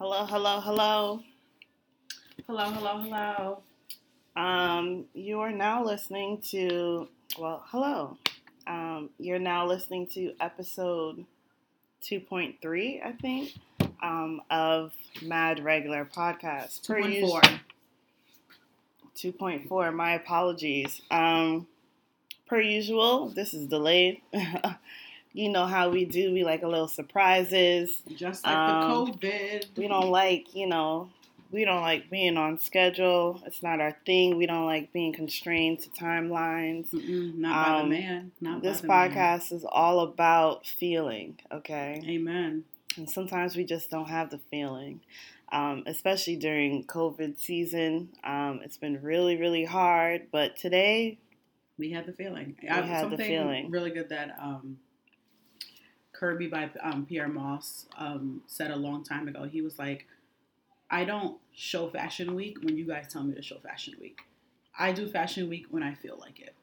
Hello, hello, hello. Hello, hello, hello. Um, you are now listening to, well, hello. Um, you're now listening to episode 2.3, I think, um, of Mad Regular Podcast. Per 2.4. 2.4, my apologies. Um, per usual, this is delayed. you know how we do, we like a little surprises. Just like Um, the COVID. We don't like, you know, we don't like being on schedule. It's not our thing. We don't like being constrained to timelines. Mm-mm, not by the Um, man. Not This by the man. podcast is all about feeling, okay? Amen. And sometimes we just don't have the feeling, um, especially during COVID season. Um, it's been really, really hard. But today, We had the feeling. We I- had the feeling. really good that um, Kerby by um, Pyer Moss um, said a long time ago. He was like, I don't show Fashion Week when you guys tell me to show Fashion Week. I do Fashion Week when I feel like it.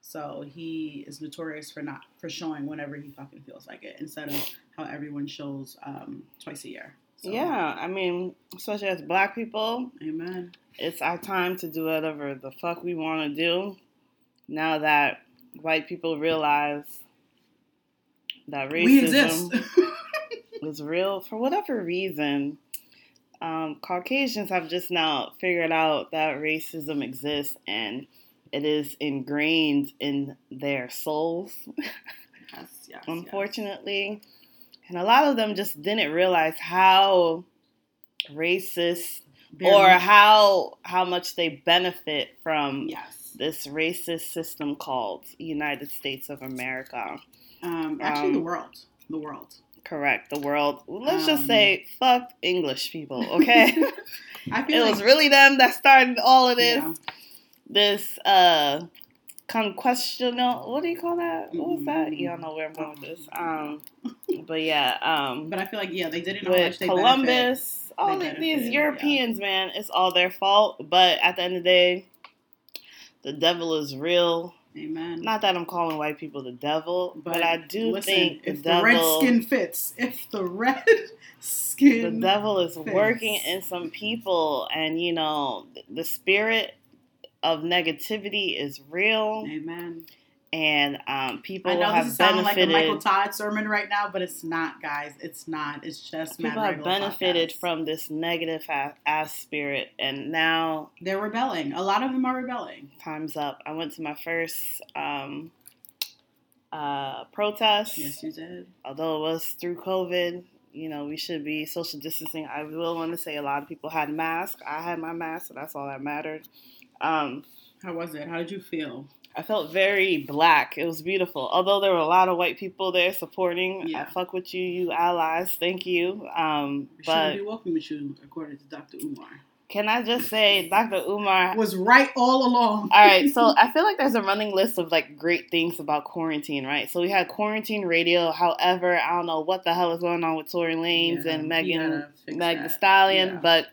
So he is notorious for not for showing whenever he fucking feels like it, instead of how everyone shows um, twice a year. So, yeah, I mean, especially as black people, Amen. it's our time to do whatever the fuck we want to do. Now that white people realize that racism is real for whatever reason, um, Caucasians have just now figured out that racism exists and it is ingrained in their souls, yes, yes, yes. unfortunately. And a lot of them just didn't realize how racist Very- or how how much they benefit from yes. this racist system called United States of America. Um, actually, the Um, world. The world. Correct. The world. Let's just Um, say fuck English people, okay? I feel it feel was really them that started all of this. yeah. This uh conquestional what do you call that? What was that? Mm. You don't know where I'm going with this. Um but yeah, um But I feel like yeah, they didn't know how much with. Columbus, all They of these benefited, yeah. Europeans, man, it's all their fault. But at the end of the day, the devil is real. Amen. Not that I'm calling white people the devil, but, But I do Listen, think the if the red skin fits, if the red skin, the devil is fits. working in some people, and you know the spirit of negativity is real, Amen. And um, people I know have this is sounding like a. Michael Todd sermon right now, but it's not, guys. It's not. It's just people have benefited from this negative ass spirit, and now They're rebelling. A lot of them are rebelling. time's up. I went to my first um, uh, protest. Yes, you did. although it was through COVID, you know, we should be social distancing. I will want to say a lot of people had masks. I had my mask, so that's all that mattered. Um, How was it? How did you feel? I felt very black. It was beautiful. Although there were a lot of white people there supporting. I fuck with you, you allies. Thank you. Um, We but be walking with you, according to Dr. Umar. can I just say, Dr. Umar? Was right all along. All right, so I feel like there's a running list of like great things about quarantine, right? So we had quarantine radio. However, I don't know what the hell is going on with Tory Lanez Yeah, and Megan Meg. Stallion, Yeah. but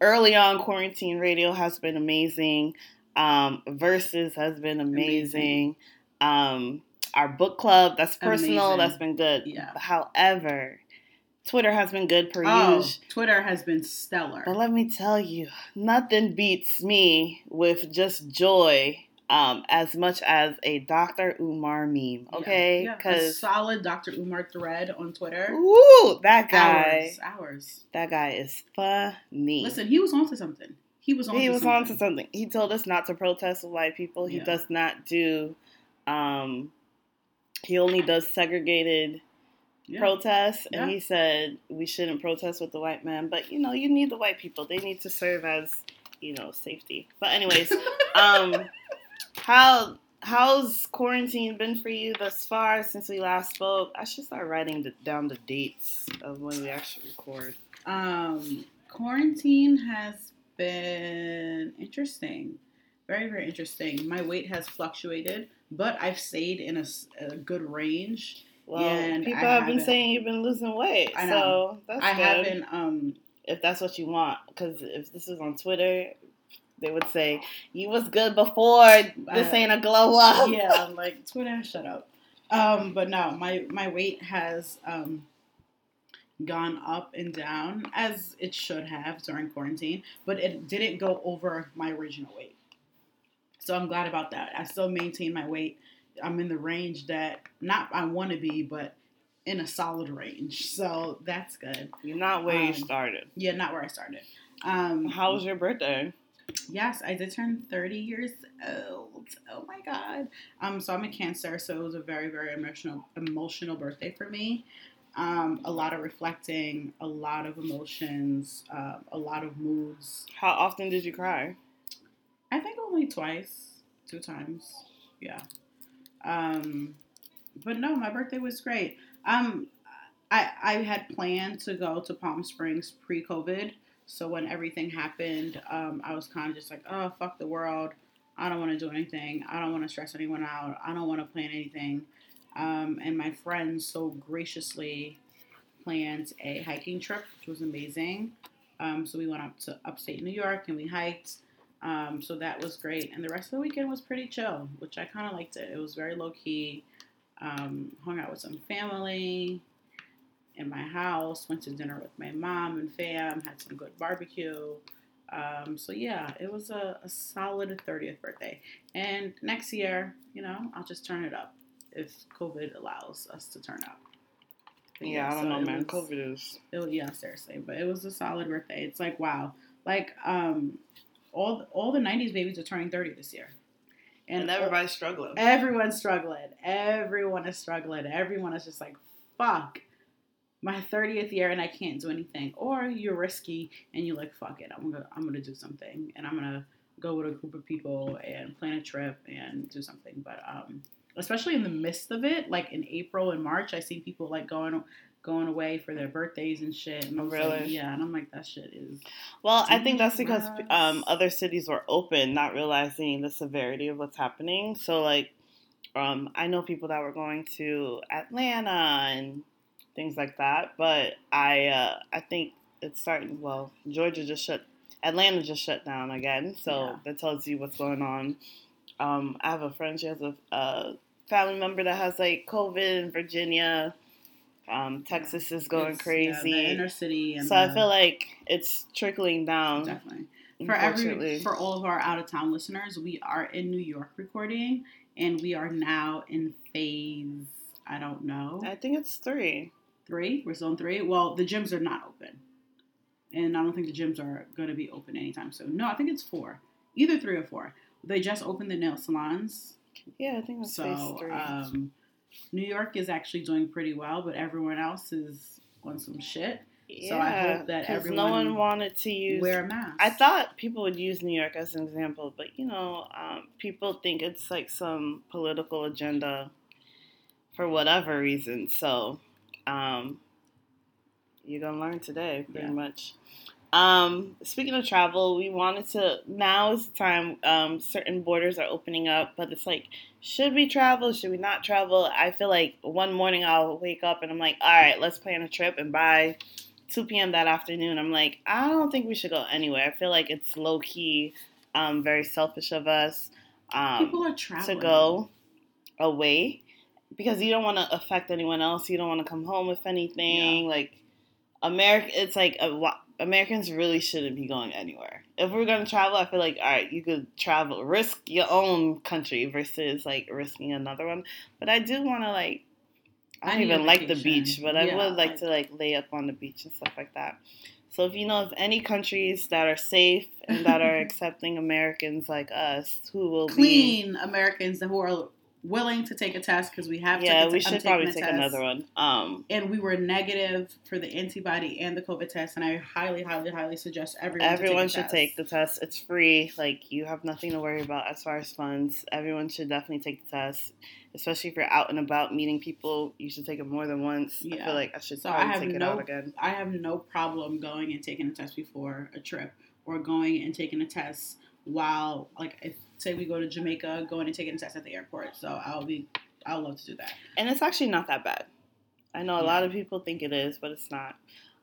early on, quarantine radio has been amazing. Um, Versus has been amazing. Um, our book club, that's personal, Amazing. that's been good. Yeah. However, Twitter has been good per Oh, usual. Twitter has been stellar. But let me tell you, nothing beats me with just joy um, as much as a Dr. Umar meme, okay? Yeah, yeah. Because, solid Dr. Umar thread on Twitter. Ooh, that guy, Hours, hours. that guy is funny. Listen, he was onto something. He was onto he was something. on to something. He told us not to protest with white people. He Yeah. does not do. Um, he only does segregated Yeah. protests, and Yeah. he said we shouldn't protest with the white man. But you know, you need the white people. They need to serve as you know safety. But anyways, um, how how's quarantine been for you thus far since we last spoke? I should start writing the, down the dates of when we actually record. Um, quarantine has been interesting. Very, very interesting. My weight has fluctuated, but I've stayed in a good range. Well, And people I have been saying you've been losing weight, I so that's I good. haven't, um, if that's what you want. Because if this is on Twitter, they would say you was good before. This ain't a glow up. yeah, I'm like Twitter, shut up. Um, but no, my my weight has um gone up and down as it should have during quarantine, but it didn't go over my original weight. So I'm glad about that. I still maintain my weight. I'm in the range that not I want to be, but in a solid range. So that's good. You're not where Um, you started. Yeah, not where I started. Um, How was your birthday? Yes, I did turn 30 years old. Oh my god. Um, so I'm a Cancer, so it was a very, very emotional, emotional birthday for me. Um, a lot of reflecting, a lot of emotions, uh, a lot of moods. How often did you cry? I think only twice, two times. Yeah. Um, but no, my birthday was great. Um, I I had planned to go to Palm Springs pre-COVID, so when everything happened, um, I was kind of just like, oh fuck the world. I don't want to do anything. I don't want to stress anyone out. I don't want to plan anything. Um, and my friends so graciously planned a hiking trip, which was amazing. Um, so we went up to upstate New York and we hiked. Um, so that was great. And the rest of the weekend was pretty chill, which I kind of liked it. It was very low key. Um, hung out with some family in my house, went to dinner with my mom and fam, had some good barbecue. Um, so yeah, it was a, a solid 30th birthday. And next year, you know, I'll just turn it up if COVID allows us to turn up. But Yeah, I don't know, man. was- COVID is. it yeah, seriously, but it was a solid birthday. It's like wow, like um, all all the '90s babies are turning 30 this year, And everybody's struggling. everyone's struggling. Everyone is struggling. Everyone is just like, fuck, my 30th year and I can't do anything. Or you're risky and you're like, fuck it, I'm gonna I'm gonna do something and I'm gonna go with a group of people and plan a trip and do something. But um, especially in the midst of it, like in April and March, I see people like going going away for their birthdays and shit. And was like, Really? yeah, and I'm like, that shit is Well, I think that's because um, other cities were open, not realizing the severity of what's happening. So, like, um, I know people that were going to Atlanta and things like that, but I uh, I think it's starting. Well, Georgia just shut, Atlanta just shut down again, so Yeah. that tells you what's going on. Um, I have a friend; she has a, a family member that has like COVID in Virginia. Um, Texas is going it's, yeah, crazy. the inner city. And So I feel like it's trickling down. definitely. for every for all of our out of town listeners, we are in New York recording, and we are now in phase. I don't know I think it's three. three. We're still in three. Well, the gyms are not open, and I don't think the gyms are going to be open anytime soon. No, I think it's four, either three or four. They just opened the nail salons, Yeah, I think phase so three. um, New York is actually doing pretty well, but everyone else is on some shit. yeah, so I hope that 'cause no everyone one wanted to use. Wear a mask. I thought people would use New York as an example, but you know, um, people think it's like some political agenda for whatever reason. So, um, you're gonna learn today, pretty Yeah. much. Um, speaking of travel, we wanted to. Now is the time. Um, certain borders are opening up, but it's like, should we travel? Should we not travel? I feel like one morning I'll wake up and I'm like, all right, let's plan a trip, and by 2 p.m. that afternoon, I'm like, I don't think we should go anywhere. I feel like it's low key, um, very selfish of us um, People are traveling to go away because you don't want to affect anyone else. You don't want to come home with anything. Like America, it's like a, Americans really shouldn't be going anywhere. If we're gonna travel, I feel like all right, you could travel, risk your own country versus like risking another one. But I do want to like. I don't even like the beach, but I Yeah, would like like- to like lay up on the beach and stuff like that. So if you know of any countries that are safe and that are accepting Americans like us, who will be clean Americans who are willing to take a test because we have. yeah, we I'm should probably take test, another one. Um, And we were negative for the antibody and the COVID test, and I highly, highly, highly suggest everyone. everyone take should a take the test. It's free. Like you have nothing to worry about as far as funds. Everyone should definitely take the test, especially if you're out and about meeting people. You should take it more than once. I feel like I should So I probably have take it no- out again. I have no problem going and taking a test before a trip, or going and taking a test while, like, if say we go to Jamaica, going and taking a test at the airport. So I'll be, I'll love to do that. And it's actually not that bad. I know a Yeah. lot of people think it is, but it's not.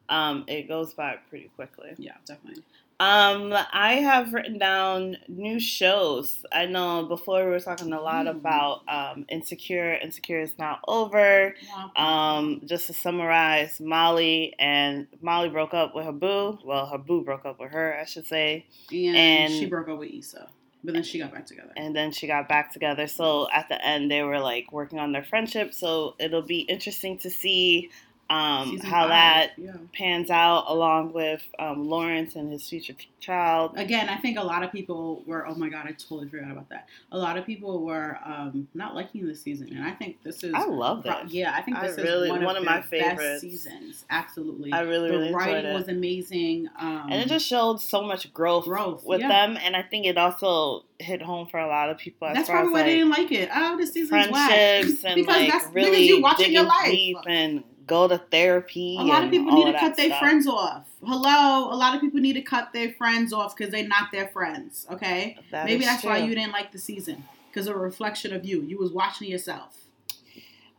Um, it goes by pretty quickly. Yeah, definitely. Um, I have written down new shows. I know before we were talking a lot Mm. about um, Insecure. Insecure is now over. Um, just to summarize, Molly and Molly broke up with her boo. Well, her boo broke up with her, I should say, and, and- she broke up with Issa, but then she got back together. and then she got back together. So at the end, they were like working on their friendship. So it'll be interesting to see um, how five, that yeah. pans out, along with um, Lawrence and his future child. Again, I think a lot of people were. Oh my god, I totally forgot about that. A lot of people were um, not liking this season, and I think this is. I love that. Yeah, I think I this really- is one, one of, of my favorite seasons. Absolutely, I really, the really enjoyed writing it. was amazing. Um, and it just showed so much growth, growth with yeah. them, and I think it also hit home for a lot of people. As That's probably as why like, they didn't like it. Oh, this season's whack. friendships and because like really you watching your life. deep and go to therapy. A lot of people need to cut their friends off. Hello, a lot of people need to cut their friends off because they're not their friends. Okay, That maybe that's why you didn't like the season because a reflection of you. You was watching yourself.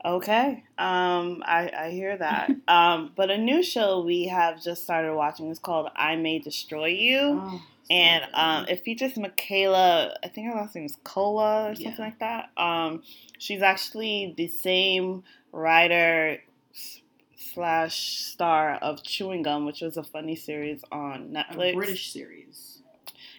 Okay, um, I, I hear that. um, but a new show we have just started watching is called "I May Destroy You," Oh, and um, it features Michaela. I think her last name is Kola or something Yeah. like that. Um, she's actually the same writer slash star of Chewing Gum, which was a funny series on Netflix. a British series.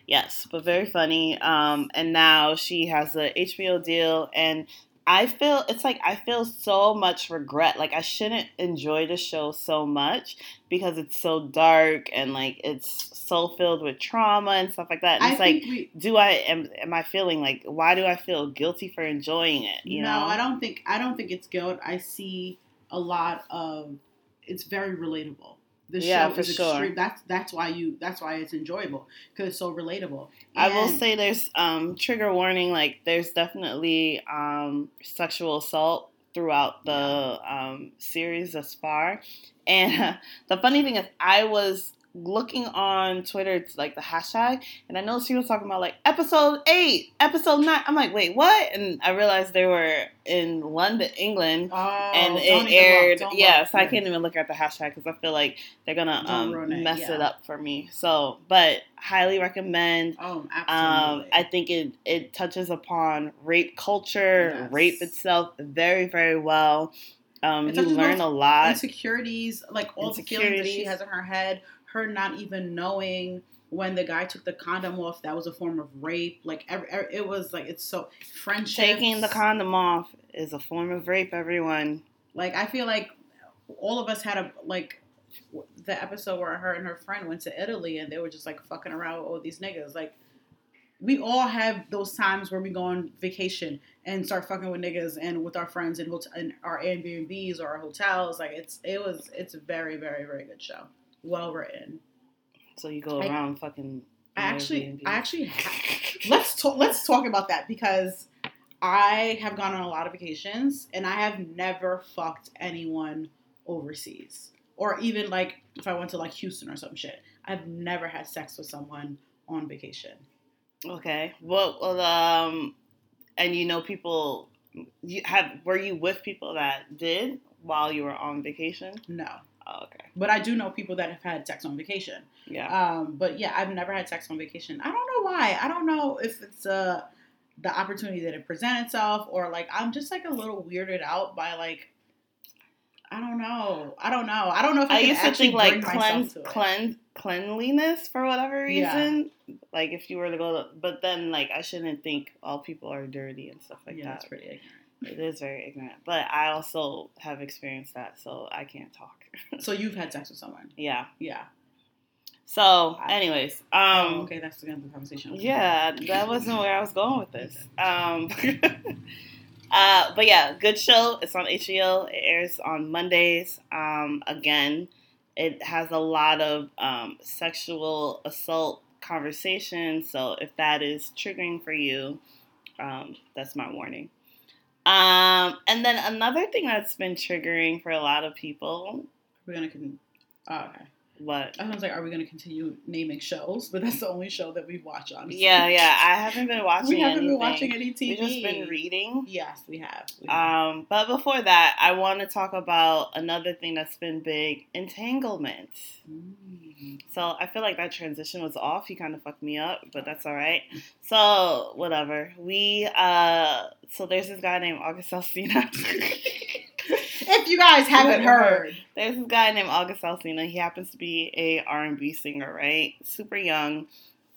Yes, but very funny. Um, and now she has a HBO deal, and I feel it's like I feel so much regret. Like I shouldn't enjoy the show so much because it's so dark and like it's so filled with trauma and stuff like that. And I it's like, we. do I am am I feeling like why do I feel guilty for enjoying it? You no, know, I don't think I don't think it's guilt. I see a lot of. It's very relatable. The Yeah, show for is sure. extreme. That's that's why you. That's why it's enjoyable because it's so relatable. I will say there's um trigger warning. Like there's definitely um sexual assault throughout the um series thus far. And the funny thing is, I was looking on Twitter, it's like the hashtag, and I noticed was talking about like episode eight, episode nine. I'm like, wait, what? And I realized they were in London, England. Oh, and it look, aired, don't yeah. look. So I can't even look at the hashtag because I feel like they're gonna um, ruin it, mess yeah. it up for me. So, but highly recommend. Oh, Um, absolutely. I think it it touches upon rape culture, Yes. rape itself very very well. Um, you learn a lot. insecurities, like all the feelings that she has in her head, her not even knowing when the guy took the condom off, that was a form of rape. Like every, every- it was like it's so friendship. Taking the condom off is a form of rape. Everyone. Like I feel like all of us had a like the episode where her and her friend went to Italy and they were just like fucking around with all these niggas. Like we all have those times where we go on vacation and start fucking with niggas and with our friends in, hot- in our Airbnbs or our hotels. Like it's it was it's a very very very good show. Well written. So you go I- around fucking. I actually. I actually ha- let's talk let's talk about that because I have gone on a lot of vacations and I have never fucked anyone overseas or even like if I went to like Houston or some shit. I've never had sex with someone on vacation. Okay. Well, well, um, and you know people. You have were you with people that did while you were on vacation? No. But I do know people that have had sex on vacation. Yeah. Um, but yeah, I've never had sex on vacation. I don't know why. I don't know if it's uh the opportunity that it presents itself or like I'm just like a little weirded out by like I don't know. I don't know. I don't know if I, I used to think like cleanse, cleanse, cleanliness for whatever Yeah. reason. Like if you were to go, to, but then like I shouldn't think all people are dirty and stuff like yeah, that. that's pretty ignorant. It is very ignorant, but I also have experienced that, so I can't talk. So you've had sex with someone. yeah. Yeah. So, anyways, um, oh, okay, that's the end of the conversation. Yeah, that wasn't where I was going with this. Um, uh, but yeah, good show. It's on HBO. It airs on Mondays. Um, again, it has a lot of um, sexual assault conversation. So if that is triggering for you, um, that's my warning. Um, and then another thing that's been triggering for a lot of people We're gonna con- oh, okay. What? I was like, are we going to continue naming shows? But that's the only show that we watch, honestly. Yeah, yeah. I haven't been watching. We haven't anything. been watching any TV. We've just been reading. Yes, we have. We have. Um, but before that, I want to talk about another thing that's been big: entanglement. Mm. So I feel like that transition was off. You kind of fucked me up, but that's all right. So whatever. We uh, so there's this guy named August Alsina. if you guys haven't heard, there's this guy named August Alsina. He happens to be a R&B singer, right? Super young.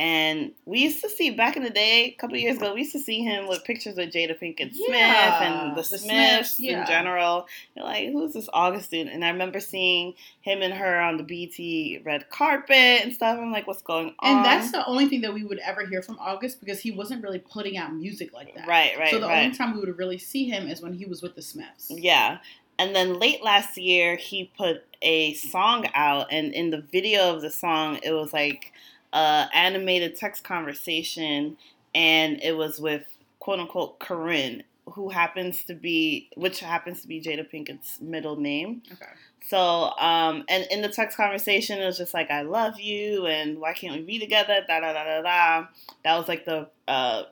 And we used to see back in the day, a couple years ago, we used to see him with pictures of Jada Pinkett Smith Yeah, and the, the Smiths, Smiths, in general. You're like, who's this Augustine? And I remember seeing him and her on the BET red carpet and stuff. I'm like, what's going on? and that's the only thing that we would ever hear from August because he wasn't really putting out music like that. right, right, so the right. only time we would really see him is when he was with the Smiths. Yeah. And then late last year, he put a song out, and in the video of the song, it was like a animated text conversation, and it was with quote unquote Koren, who happens to be, which happens to be Jada Pinkett's middle name. Okay. So, um, and in the text conversation, it was just like, "I love you," and "Why can't we be together?" Da da da da da. That was like the uh,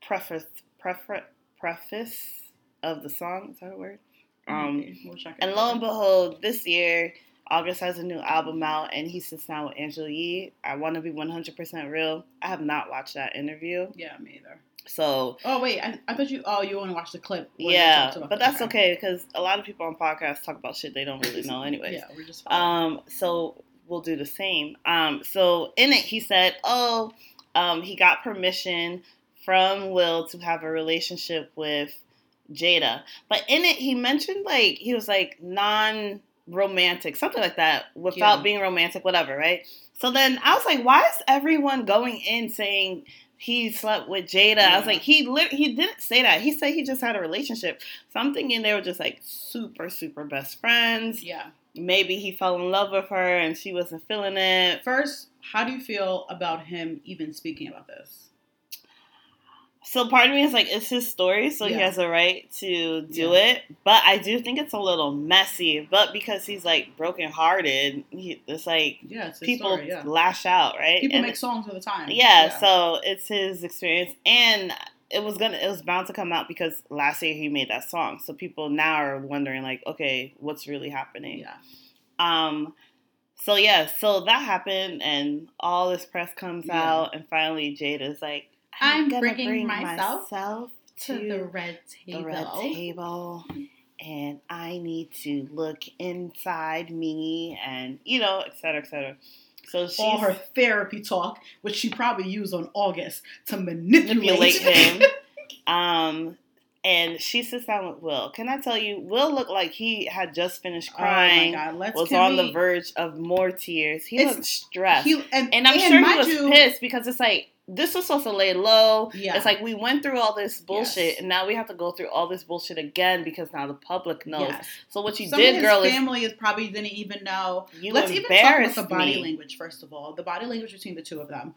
preface, preface, preface of the song. Is that a word? Um, Okay, we'll and lo and behold, this year, August has a new album out, and he sits down with Angela Yee. I want to be 100% real. I have not watched that interview, Yeah, me either. so Oh wait, I, I thought you. Oh, you want to watch the clip? yeah, but that. that's okay because a lot of people on podcasts talk about shit they don't really know, anyways. Yeah, we're just. following. Um, so we'll do the same. Um, so in it, he said, "Oh, um, he got permission from Will to have a relationship with Jada." But in it, he mentioned like he was like non-romantic, something like that, without Yeah. being romantic, whatever, right? So then I was like, "Why is everyone going in saying?" He slept with Jada. I was like, he lit- he didn't say that. He said he just had a relationship. So I'm thinking they were just like super, super best friends yeah. maybe he fell in love with her and she wasn't feeling it. First, how do you feel about him even speaking about this? So part of me is like, it's his story, so he has a right to do Yeah. it. But I do think it's a little messy. But because he's like brokenhearted, he, it's like Yeah, it's people story. Yeah. lash out, right? People And- make songs all the time. yeah, so it's his experience, and it was gonna, it was bound to come out because last year he made that song. So people now are wondering, like, okay, what's really happening? yeah. Um, so yeah, so that happened, and all this press comes Yeah. out, and finally Jada's like, I'm gonna bringing bring myself myself To the red table. the red table, and I need to look inside me, and you know, et cetera, et cetera. So she's All her therapy talk, which she probably used on August to manipulate, manipulate him. um, and she sits down with Will. Can I tell you, Will looked like he had just finished crying. Oh my god, let's was on we- the verge of more tears. He looked stressed. He, and, And I'm and sure he was you, pissed because it's like this was supposed to lay low. Yeah. It's like we went through all this bullshit Yes. and now we have to go through all this bullshit again because now the public knows. Yes. So what you Some did, girl, is family is probably didn't even know. you Let's even talk about the body me. language first of all. The body language between the two of them.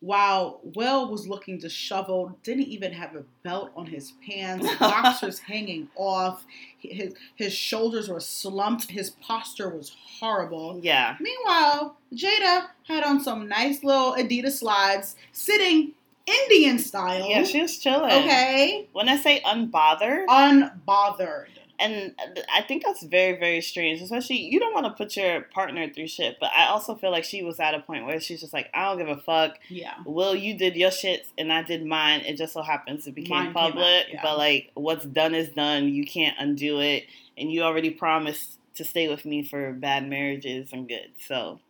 While Will was looking disheveled, didn't even have a belt on his pants, boxers hanging off, his his shoulders were slumped, his posture was horrible. Yeah. Meanwhile, Jada had on some nice little Adidas slides, sitting Indian style. Yeah, she was chilling. okay, When I say unbothered, unbothered. And I think that's very, very strange. Especially, you don't want to put your partner through shit. But I also feel like she was at a point where she's just like, I don't give a fuck. Yeah. Will, you did your shit and I did mine. It just so happens it became Mine public. out, yeah. But like, what's done is done. You can't undo it. And you already promised to stay with me for bad marriages and good. So,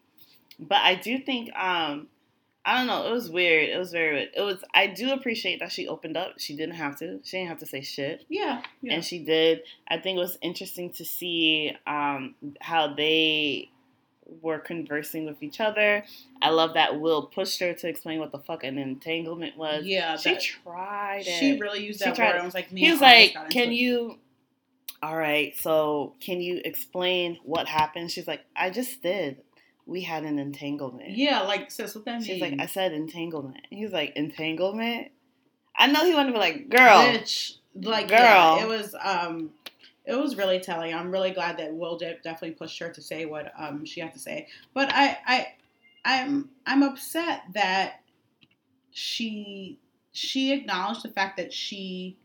but I do think, um, I don't know. It was weird. It was very weird. It was. I do appreciate that she opened up. She didn't have to. She didn't have to say shit Yeah. yeah. and she did. I think it was interesting to see um, how they were conversing with each other. I love that Will pushed her to explain what the fuck an entanglement was. yeah. she that- tried it. She really used She that word. it. I was like, me he was like, "Can it." you?" All right, so can you explain what happened? She's like, "I just did. We had an entanglement." Yeah, like sis, what that mean? She's like, "I said entanglement." He's like, "Entanglement." I know he wanted to be like, "Girl." bitch, like Girl. yeah, it was um, it was really telling. I'm really glad that Will de- definitely pushed her to say what um, she had to say. But I, I, I'm, I'm upset that she, she acknowledged the fact that she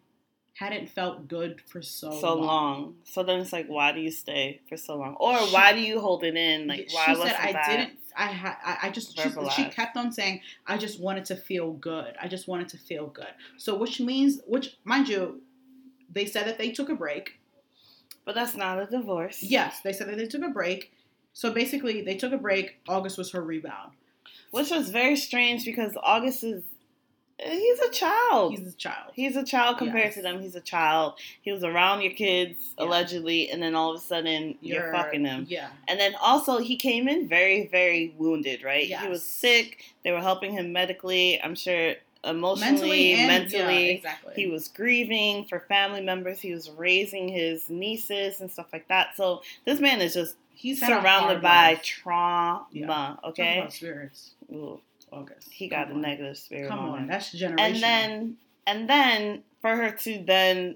hadn't felt good for so so long. long. So then it's like, why do you stay for so long, or She- why do you hold it in? Like, why said, "I that? didn't. I had. I, I just. She, she kept on saying, I just wanted to feel good. I just wanted to feel good. So, which means, which mind you, they said that they took a break. But that's not a divorce. Yes, they said that they took a break. So basically, they took a break. August was her rebound. which was very strange because August is he's a child. He's a child. He's a child compared Yes. to them. He's a child. He was around your kids Yeah. allegedly, and then all of a sudden you're, fucking him. Yeah. And then also he came in very, very wounded. Right? He was sick. They were helping him medically. I'm sure emotionally, Mentally mentally. yeah, exactly. He was grieving for family members. He was raising his nieces and stuff like that. So this man is just He's surrounded by life. trauma. Yeah. Okay, about spirits. Ooh, August. he got Come a on. negative spirit. Come on on, that's generational. and then and then for her to then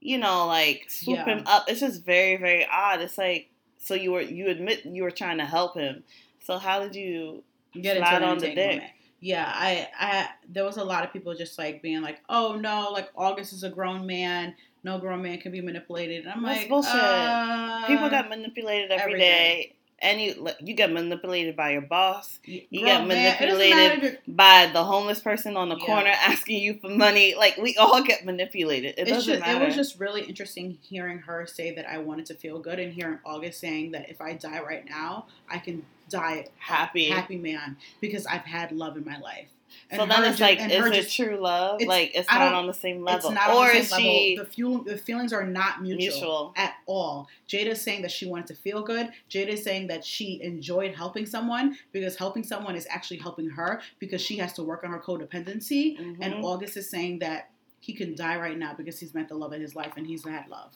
you know like swoop Yeah. him up it's just very very odd it's like so you were you admit you were trying to help him so how did you get slide on the dick. Yeah, I, I, there was a lot of people just like being like, "Oh no, like August is a grown man. No grown man can be manipulated." And I'm That's like, bullshit. uh, people got manipulated every every day, and you you get manipulated by your boss you get man- it doesn't matter manipulated. you're- by the homeless person on the Yeah. corner asking you for money like we all get manipulated it It's doesn't just, matter it was just really interesting hearing her say that I wanted to feel good, and hearing August saying that if I die right now, I can die happy happy man because I've had love in my life. So And then it's like is it just- true love it's- like it's not on the same level It's not or is she level. The, fuel, the feelings are not mutual, mutual at all. Jada's saying that she wanted to feel good. Jada's saying that she enjoyed helping someone because helping someone is actually helping her because she has to work on her codependency. And Mhm. August is saying that he can die right now because he's met the love of his life and he's had love.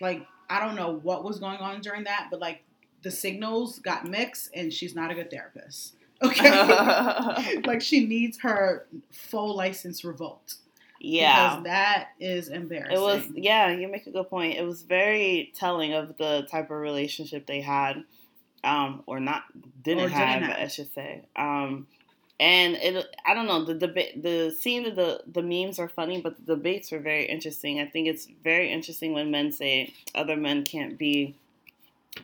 Like, I don't know what was going on during that, but like the signals got mixed and she's not a good therapist. Okay. like she needs her full license revoked. yeah Because that is embarrassing. It was yeah, you make a good point. It was very telling of the type of relationship they had, um, or not didn't, Or didn't have, have. I should say. Um, and it, I don't know the debate, the seeing that the the memes are funny, but the debates were very interesting. I think it's very interesting when men say other men can't be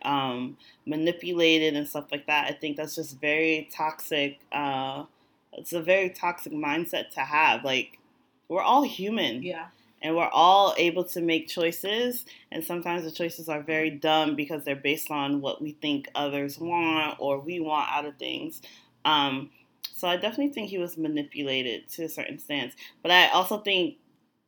um, manipulated and stuff like that. I think that's just very toxic. Uh, it's a very toxic mindset to have. Like we're all human Yeah. and we're all able to make choices and sometimes the choices are very dumb because they're based on what we think others want or we want out of things um, so i definitely think he was manipulated to a certain stance but i also think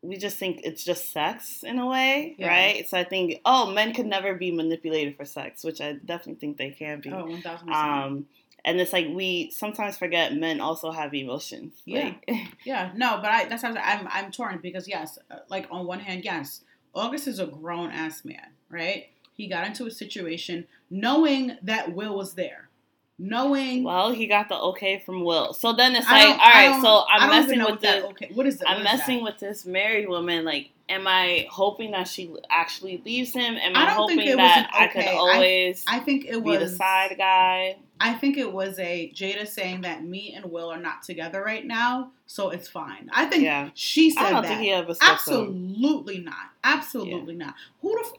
we just think it's just sex in a way Yeah. right so i think oh men could never be manipulated for sex which i definitely think they can be Oh, 1000%. um, and it's like we sometimes forget men also have emotions Yeah. like, yeah, no, but I that's how I'm I'm torn because yes, uh, like on one hand, yes, August is a grown ass man, right? He got into a situation knowing that Will was there. Knowing Well, he got the okay from Will. So then it's like, all right, so I'm messing with this. okay. What is it? I'm messing with this married woman. Like, am I hoping that she actually leaves him? Am I I, hoping that an I could okay. I- always I think it be the was side guy? I think it was a Jada saying that me and Will are not together right now, so it's fine. I think Yeah. she said I don't that. think he ever to him. Absolutely not. Absolutely not. Who the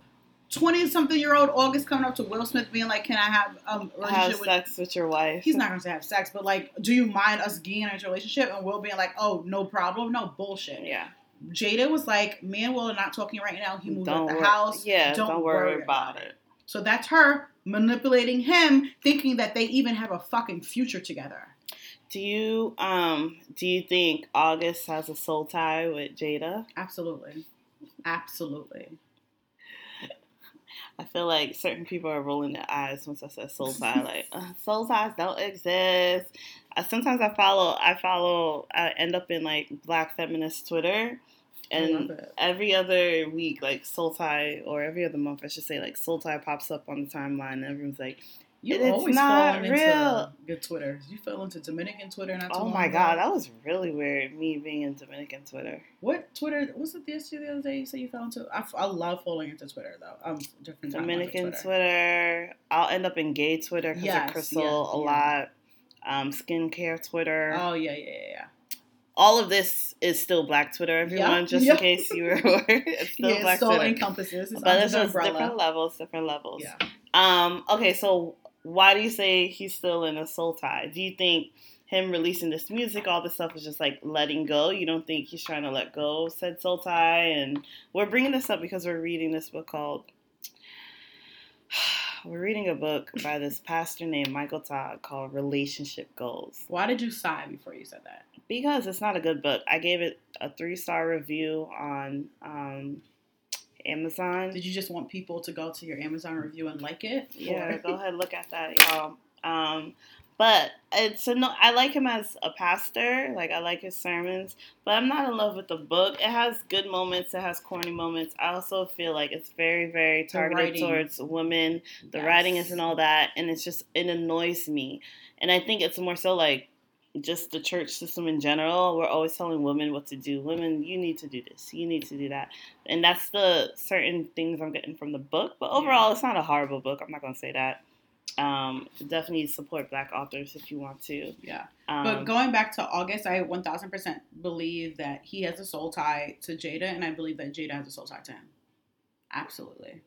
twenty something year old August coming up to Will Smith being like, "Can I have um, Have with?" sex with your wife. He's not going to say have sex, but like, do you mind us getting into a relationship? And Will being like, "Oh, no problem, no bullshit." Yeah. Jada was like, "Me and Will are not talking right now. He moved out the wor- house. Yeah. Don't, worry, about it. So that's her manipulating him, thinking that they even have a fucking future together. Do you um do you think August has a soul tie with Jada? Absolutely, absolutely. I feel like certain people are rolling their eyes once I said soul tie. Like uh, soul ties don't exist. Uh, sometimes I follow. I follow. I end up in like Black feminist Twitter, and every other week, like soul tie, or every other month, I should say, like soul tie pops up on the timeline, and everyone's like, You It's always not falling real. into good Twitter. You fell into Dominican Twitter not too Oh my ago. god, that was really weird. Me being in Dominican Twitter. What Twitter? Was it the issue the other day you said you fell into? I, f- I love falling into Twitter though. I'm different. Dominican Twitter. Twitter. I'll end up in gay Twitter because Yes, of Crystal yes, a yeah. lot. Um, skincare Twitter. Oh yeah, yeah, yeah, yeah. All of this is still Black Twitter, everyone. Yeah, Just yeah. in case you were it's still yeah, Black it so Twitter. encompasses. It's but it's just umbrella. different levels, different levels. Yeah. Um. Okay, so why do you say he's still in a soul tie? Do you think him releasing this music, all this stuff, is just like letting go? You don't think he's trying to let go said soul tie? And we're bringing this up because we're reading this book called. We're reading a book by this pastor named Michael Todd called Relationship Goals Why did you sigh before you said that? because it's not a good book. I gave it a three star review on um, Amazon. Did you just want people to go to your Amazon review and like it? Yeah, go ahead, look at that, y'all. Um, but it's a no. I like him as a pastor. Like I like his sermons, but I'm not in love with the book. It has good moments. It has corny moments. I also feel like it's very, very targeted towards women. The Yes. writing isn't all that, and it's just it annoys me. And I think it's more so like just the church system in general. We're always telling women what to do. Women, you need to do this. You need to do that. And that's the certain things I'm getting from the book. But overall, it's not a horrible book. I'm not gonna say that. Um, definitely support black authors if you want to. Yeah. Um, But going back to August, I 1000% believe that he has a soul tie to Jada, and I believe that Jada has a soul tie to him. Absolutely.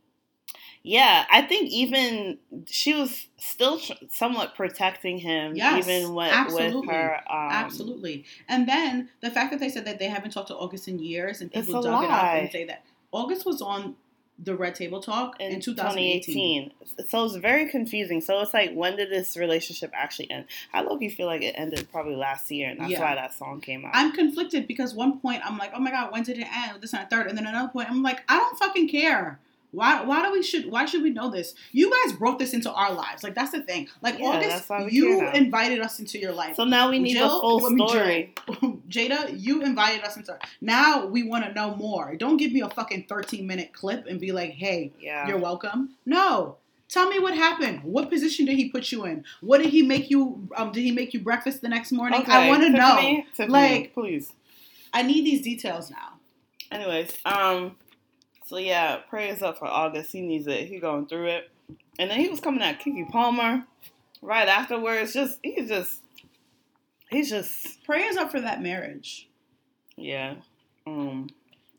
Yeah, I think even she was still tr- somewhat protecting him, Yes, even with, with her. Um, Absolutely. And then the fact that they said that they haven't talked to August in years, and people dug it up and say that August was on the Red Table Talk in, in 2018. 2018. So it's very confusing. So it's like, when did this relationship actually end? I look, you feel like it ended probably last year, and that's Yeah. why that song came out. I'm conflicted because one point I'm like, oh my god, when did it end? This and third, and then another point I'm like, I don't fucking care. Why? Why do we should? Why should we know this? You guys brought this into our lives. Like that's the thing. Like Yeah, August, that's why we you invited us into your life. so now we need Jill- the full Jill. story. Jada, you invited us into. Now we want to know more. Don't give me a fucking 13 minute clip and be like, hey, Yeah. you're welcome. No. Tell me what happened. What position did he put you in? What did he make you? Um, did he make you breakfast the next morning? I want to know. Tiffany, Like- please. I need these details now. Anyways, um, so yeah, prayers up for August. He needs it. He going through it, and then he was coming at Keke Palmer right afterwards. Just he's just he's just Prayers up for that marriage. yeah. Um,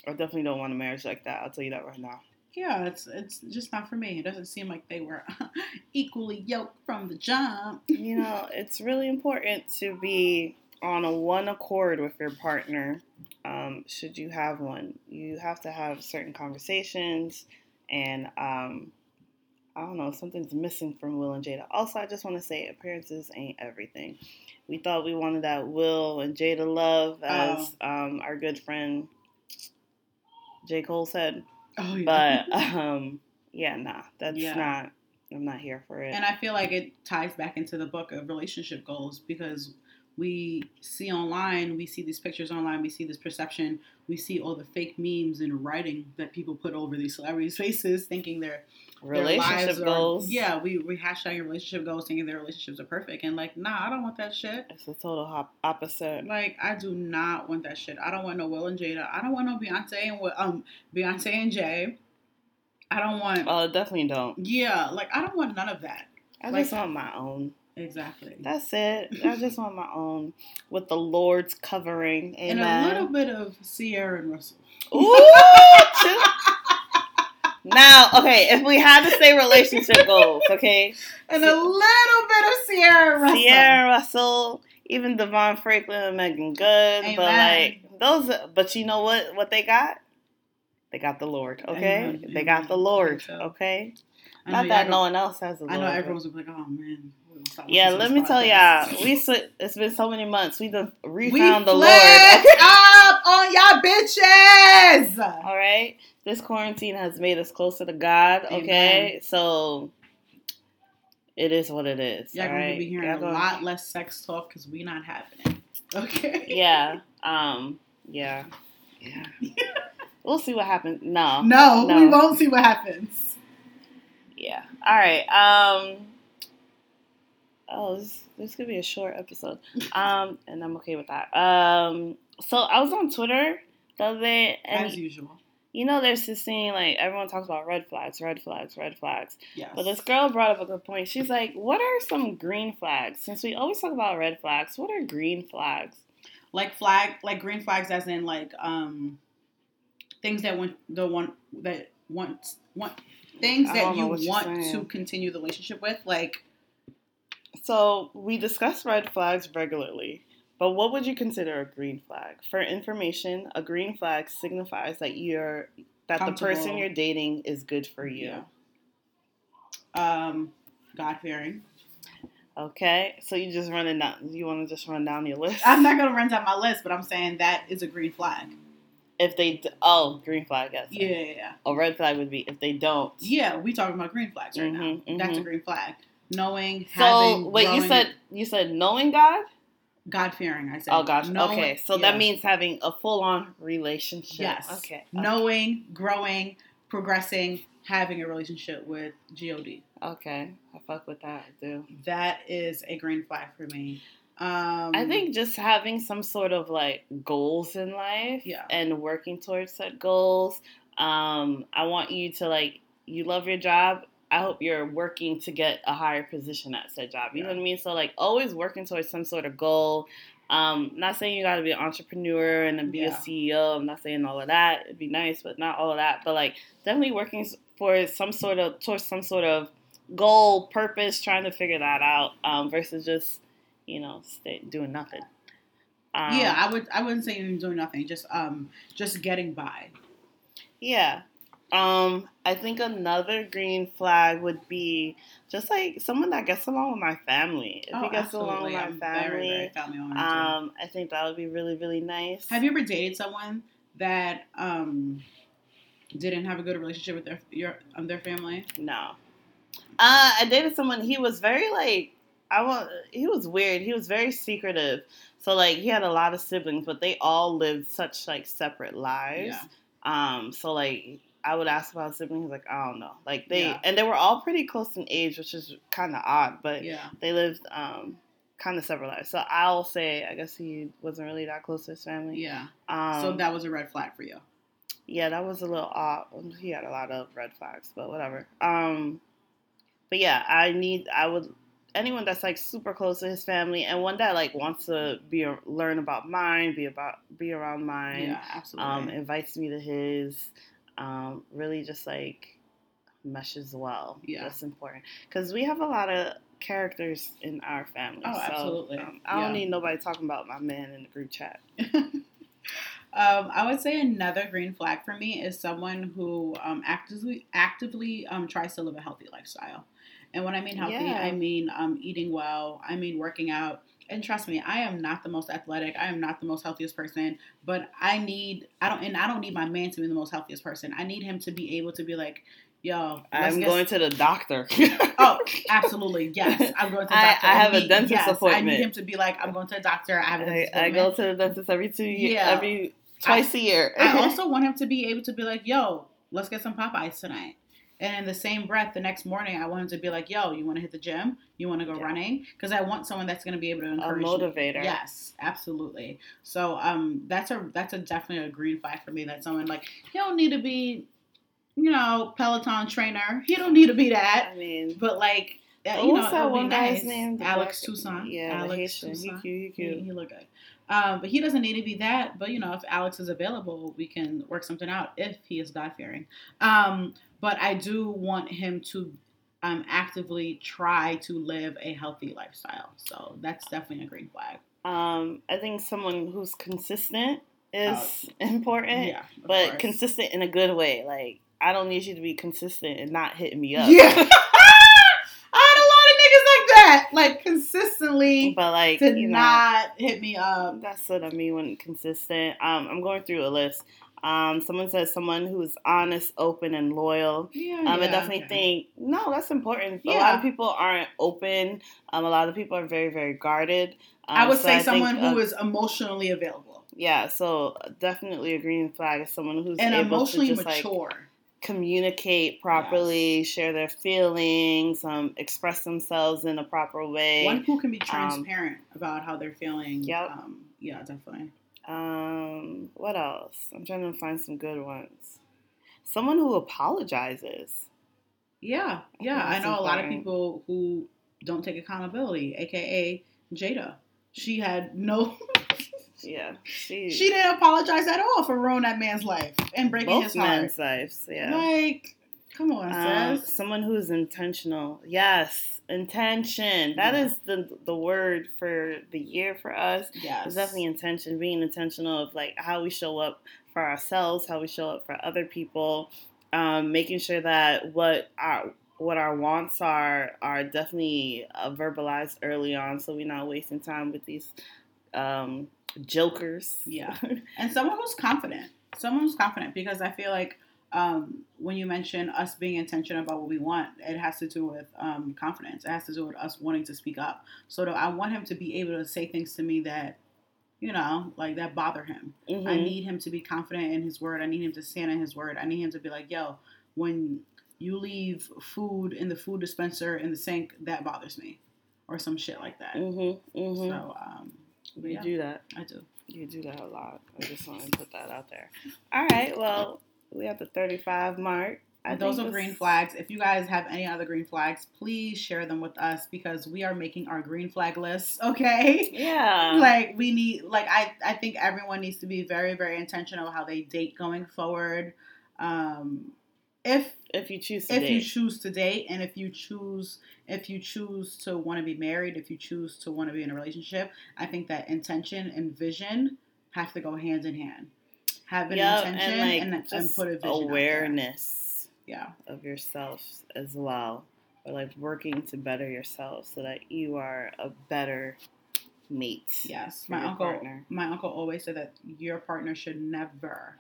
I definitely don't want a marriage like that. I'll tell you that right now. Yeah, it's it's just not for me. It doesn't seem like they were equally yoked from the jump. You know, it's really important to be on a one accord with your partner. Um, should you have one, you have to have certain conversations, and um, I don't know, something's missing from Will and Jada. Also, I just want to say appearances ain't everything. We thought we wanted that Will and Jada love, as um, our good friend J. Cole said, Oh yeah. but um, yeah, nah, that's Yeah. not. I'm not here for it. And I feel like it ties back into the book of relationship goals because we see online, we see these pictures online, we see this perception, we see all the fake memes and writing that people put over these celebrities' faces, thinking their their Relationship lives are- yeah, we we hashtag your relationship goals, thinking their relationships are perfect, and like, nah, I don't want that shit. It's the total hop- opposite. Like, I do not want that shit. I don't want no Will and Jada. I don't want no Beyonce and um Beyonce and Jay. I don't want. Oh, definitely don't. yeah, like I don't want none of that. I Like- just want my own. Exactly. That's it. I just want my own with the Lord's covering. and a little bit of Ciara and Russell. Ooh, now, okay, if we had to say relationship goals, okay, And a little bit of Ciara and Russell. Ciara Russell, even DeVon Franklin and Meagan Good, but like those. But you know what? What they got? They got the Lord. Okay, Amen. they got the Lord. Okay, not that no one else has the Lord. I know everyone's like, oh man. We're gonna stop Yeah, let me this tell y'all, we it's been so many months. We done we refound the Lord. up on y'all bitches. All right, this quarantine has made us closer to God. Okay, so it is what it is. Y'all all gonna right? be hearing Y'all a gonna- lot less sex talk because we not having it. Okay. Yeah. Um. Yeah. Yeah. we'll see what happens. No. No, No. we won't see what happens. Yeah. All right. Um. Oh, this, this could be a short episode. Um, and I'm okay with that. Um, so I was on Twitter the other day, and As usual. you know, there's this thing like everyone talks about red flags, red flags, red flags. Yes. But this girl brought up a good point. She's like, "What are some green flags? Since we always talk about red flags, what are green flags?" like flag like green flags as in like um things that want the one that want want things that you want to continue the relationship with like So we discuss red flags regularly, but what would you consider a green flag? For information, a green flag signifies that you're that the person you're dating is good for you. Yeah. um god fearing Okay, so you just running down. You want to just run down your list? i'm not gonna run down my list but i'm saying that is a green flag If they d- oh green flag, yes. yeah yeah yeah, A red flag would be if they don't. yeah we talking about green flags right Mhm, now that's a mhm. green flag knowing So having wait, you said you said knowing God? god fearing i said Oh gosh. Knowing- okay, so yeah. that means having a full on relationship. yes Okay. knowing growing progressing having a relationship with god Okay. I fuck with that. I do. that is a green flag for me. Um, I think just having some sort of like goals in life Yeah. and working towards set goals. Um, I want you to like you love your job. I hope you're working to get a higher position at said job. You know what I mean? So like always working towards some sort of goal. Um, not saying you gotta be an entrepreneur and then be a CEO. I'm not saying all of that. It'd be nice, but not all of that. But like definitely working for some sort of towards some sort of goal, purpose, trying to figure that out, um, versus just you know, stay doing nothing. Um, yeah, I would. I wouldn't say doing nothing. Just um, just getting by. yeah. Um, I think another green flag would be just like someone that gets along with my family. If he gets along with my Oh, I'm family, Very, very family um, I think that would be really, really nice. have you ever dated someone that um didn't have a good relationship with their your um, their family? No. Uh, I dated someone. He was very like I want. He was weird. He was very secretive. So like he had a lot of siblings, but they all lived such like separate lives. Yeah. Um. So like I would ask about siblings. He's like I don't know. Like they Yeah. and they were all pretty close in age, which is kind of odd. But Yeah. they lived um kind of separate lives. So I'll say I guess he wasn't really that close to his family. Yeah. Um, so that was a red flag for you. yeah, that was a little odd. He had a lot of red flags, but whatever. Um, but yeah, I need. I would anyone that's like super close to his family and one that like wants to be learn about mine, be about be around mine. Yeah, absolutely. Um, invites me to his. Um, really just like meshes well. Yeah. that's important because we have a lot of characters in our family. Oh, so, absolutely. um, I don't Yeah. need nobody talking about my man in the group chat. Um, I would say another green flag for me is someone who um, actively actively um, tries to live a healthy lifestyle. And when I mean healthy, Yeah. I mean um, eating well. I mean working out. And trust me, I am not the most athletic. I am not the most healthiest person. But I need I don't and I don't need my man to be the most healthiest person. I need him to be able to be like, yo, I'm going to the doctor. Oh, absolutely. Yes. I'm going to the I- doctor. I have a He- dentist yes, I need him to be like, I'm going to the doctor. I have a dentist I, I go to the dentist every two years, Yeah. every twice a year. I also want him to be able to be like, yo, let's get some Popeyes tonight. And in the same breath, the next morning, I want him to be like, yo, you want to hit the gym? You want to go Yeah. running? Because I want someone that's going to be able to a encourage me. motivator. Yes, absolutely. So um, that's a that's a definitely a green flag for me. That someone like he don't need to be, you know, Peloton trainer. He don't need to be that. I mean, But like, that, you know, that one guy's nice. name? Alex Toussaint. Yeah, Alex Haitian. He Toussaint. cute. He He, cute. he look good. Um, but he doesn't need to be that. But you know, if Alex is available, we can work something out if he is God fearing. Um, but I do want him to um, actively try to live a healthy lifestyle. So that's definitely a green flag. Um, I think someone who's consistent is important, yeah, but course. consistent in a good way. Like I don't need you to be consistent and not hitting me up. Yeah. I had a lot of niggas like that, like consistently but like to you know, not hit me up. That's what I mean when consistent. Um, I'm going through a list. Um, someone says someone who's honest, open, and loyal. Yeah, Um, I definitely okay. think no, that's important. A Yeah. lot of people aren't open. Um, a lot of people are very, very guarded. Um, I would so say think, someone who uh, is emotionally available yeah. So definitely a green flag is someone who's and able emotionally to just like mature. Communicate properly, share their feelings, um, express themselves in a proper way. One who can be transparent um, about how they're feeling. Yep. Um, yeah, definitely. Um, what else? I'm trying to find some good ones. Someone who apologizes. Yeah, yeah. I, I know important. a lot of people who don't take accountability, aka Jada. She had no Yeah, she she didn't apologize at all for ruining that man's life and breaking both his heart. men's lives. Yeah, like come on, um, Someone who's intentional. Yes, intention. That yeah. is the the word for the year for us. Yes, it's definitely intention. Being intentional of like how we show up for ourselves, how we show up for other people, um, making sure that what our what our wants are are definitely uh, verbalized early on, so we're not wasting time with these um, jokers. Yeah. and someone who's confident. Someone who's confident because I feel like um, when you mention us being intentional about what we want, it has to do with um, confidence. It has to do with us wanting to speak up. So I want him to be able to say things to me that, you know, like that bother him. Mm-hmm. I need him to be confident in his word. I need him to stand in his word. I need him to be like, yo, when you leave food in the food dispenser in the sink, that bothers me, or some shit like that. Mm-hmm. Mm-hmm. So, um, you yeah, do that. I do. You do that a lot. I just want to put that out there. All right. Well, we have the 35 mark. I those are green flags. If you guys have any other green flags, please share them with us because we are making our green flag list. Okay. Yeah. like we need. Like I. I think everyone needs to be very, very intentional how they date going forward. Um, if if you choose to if date. you choose to date and if you choose if you choose to want to be married if you choose to want to be in a relationship i think that intention and vision have to go hand in hand have an yep, intention and, like, and, and, put a vision awareness yeah of yourself as well or like working to better yourself so that you are a better mate yes my uncle partner. my uncle always said that your partner should never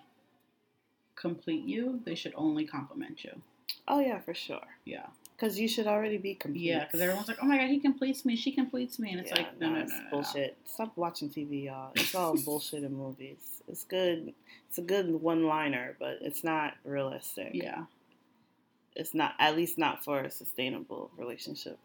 complete you, they should only compliment you. Oh yeah, for sure. Yeah. Because you should already be complete. Yeah, because everyone's like, "Oh my god, he completes me. She completes me," and it's yeah, like, no, no, no, no, bullshit. No. Stop watching TV, y'all. It's all bullshit in movies. It's good. It's a good one-liner, but it's not realistic. Yeah. It's not, at least not for a sustainable relationship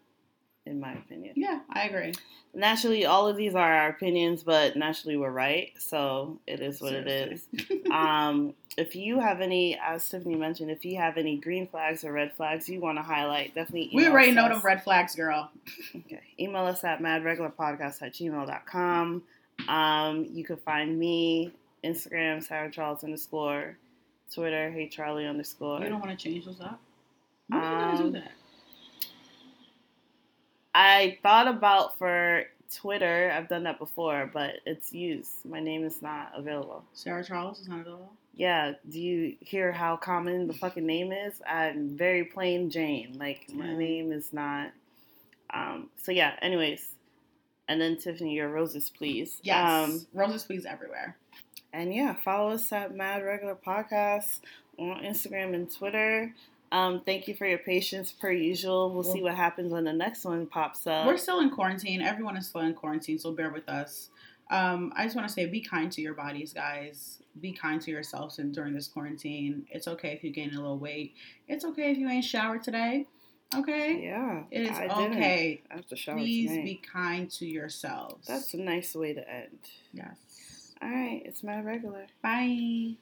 in my opinion. Yeah, I agree. Naturally, all of these are our opinions, but naturally we're right, so it is what Seriously. it is. um, if you have any, as Tiffany mentioned, if you have any green flags or red flags you want to highlight, definitely We already know them red flags, girl. okay. Email us at madregularpodcast at gmail.com. Um, you can find me, Instagram, Sarah Charles underscore, Twitter, hey Charlie underscore. You don't want to change those up? When are you going to do that? I thought about for Twitter. I've done that before, but it's used. My name is not available. Sarah Charles is not available. Yeah. Do you hear how common the fucking name is? I'm very plain Jane. Like my yeah. name is not. Um. So yeah. Anyways, and then Tiffany, your roses, please. Yes. Um, roses, please, everywhere. And yeah, follow us at Mad Regular Podcast on Instagram and Twitter. Um, thank you for your patience, per usual. We'll see what happens when the next one pops up. We're still in quarantine. Everyone is still in quarantine, so bear with us. Um, I just want to say, be kind to your bodies, guys. Be kind to yourselves and during this quarantine. It's okay if you gain a little weight. It's okay if you ain't showered today. Okay. Yeah. It is I okay. I have to shower Please tonight. be kind to yourselves. That's a nice way to end. Yes. All right. It's my regular. Bye.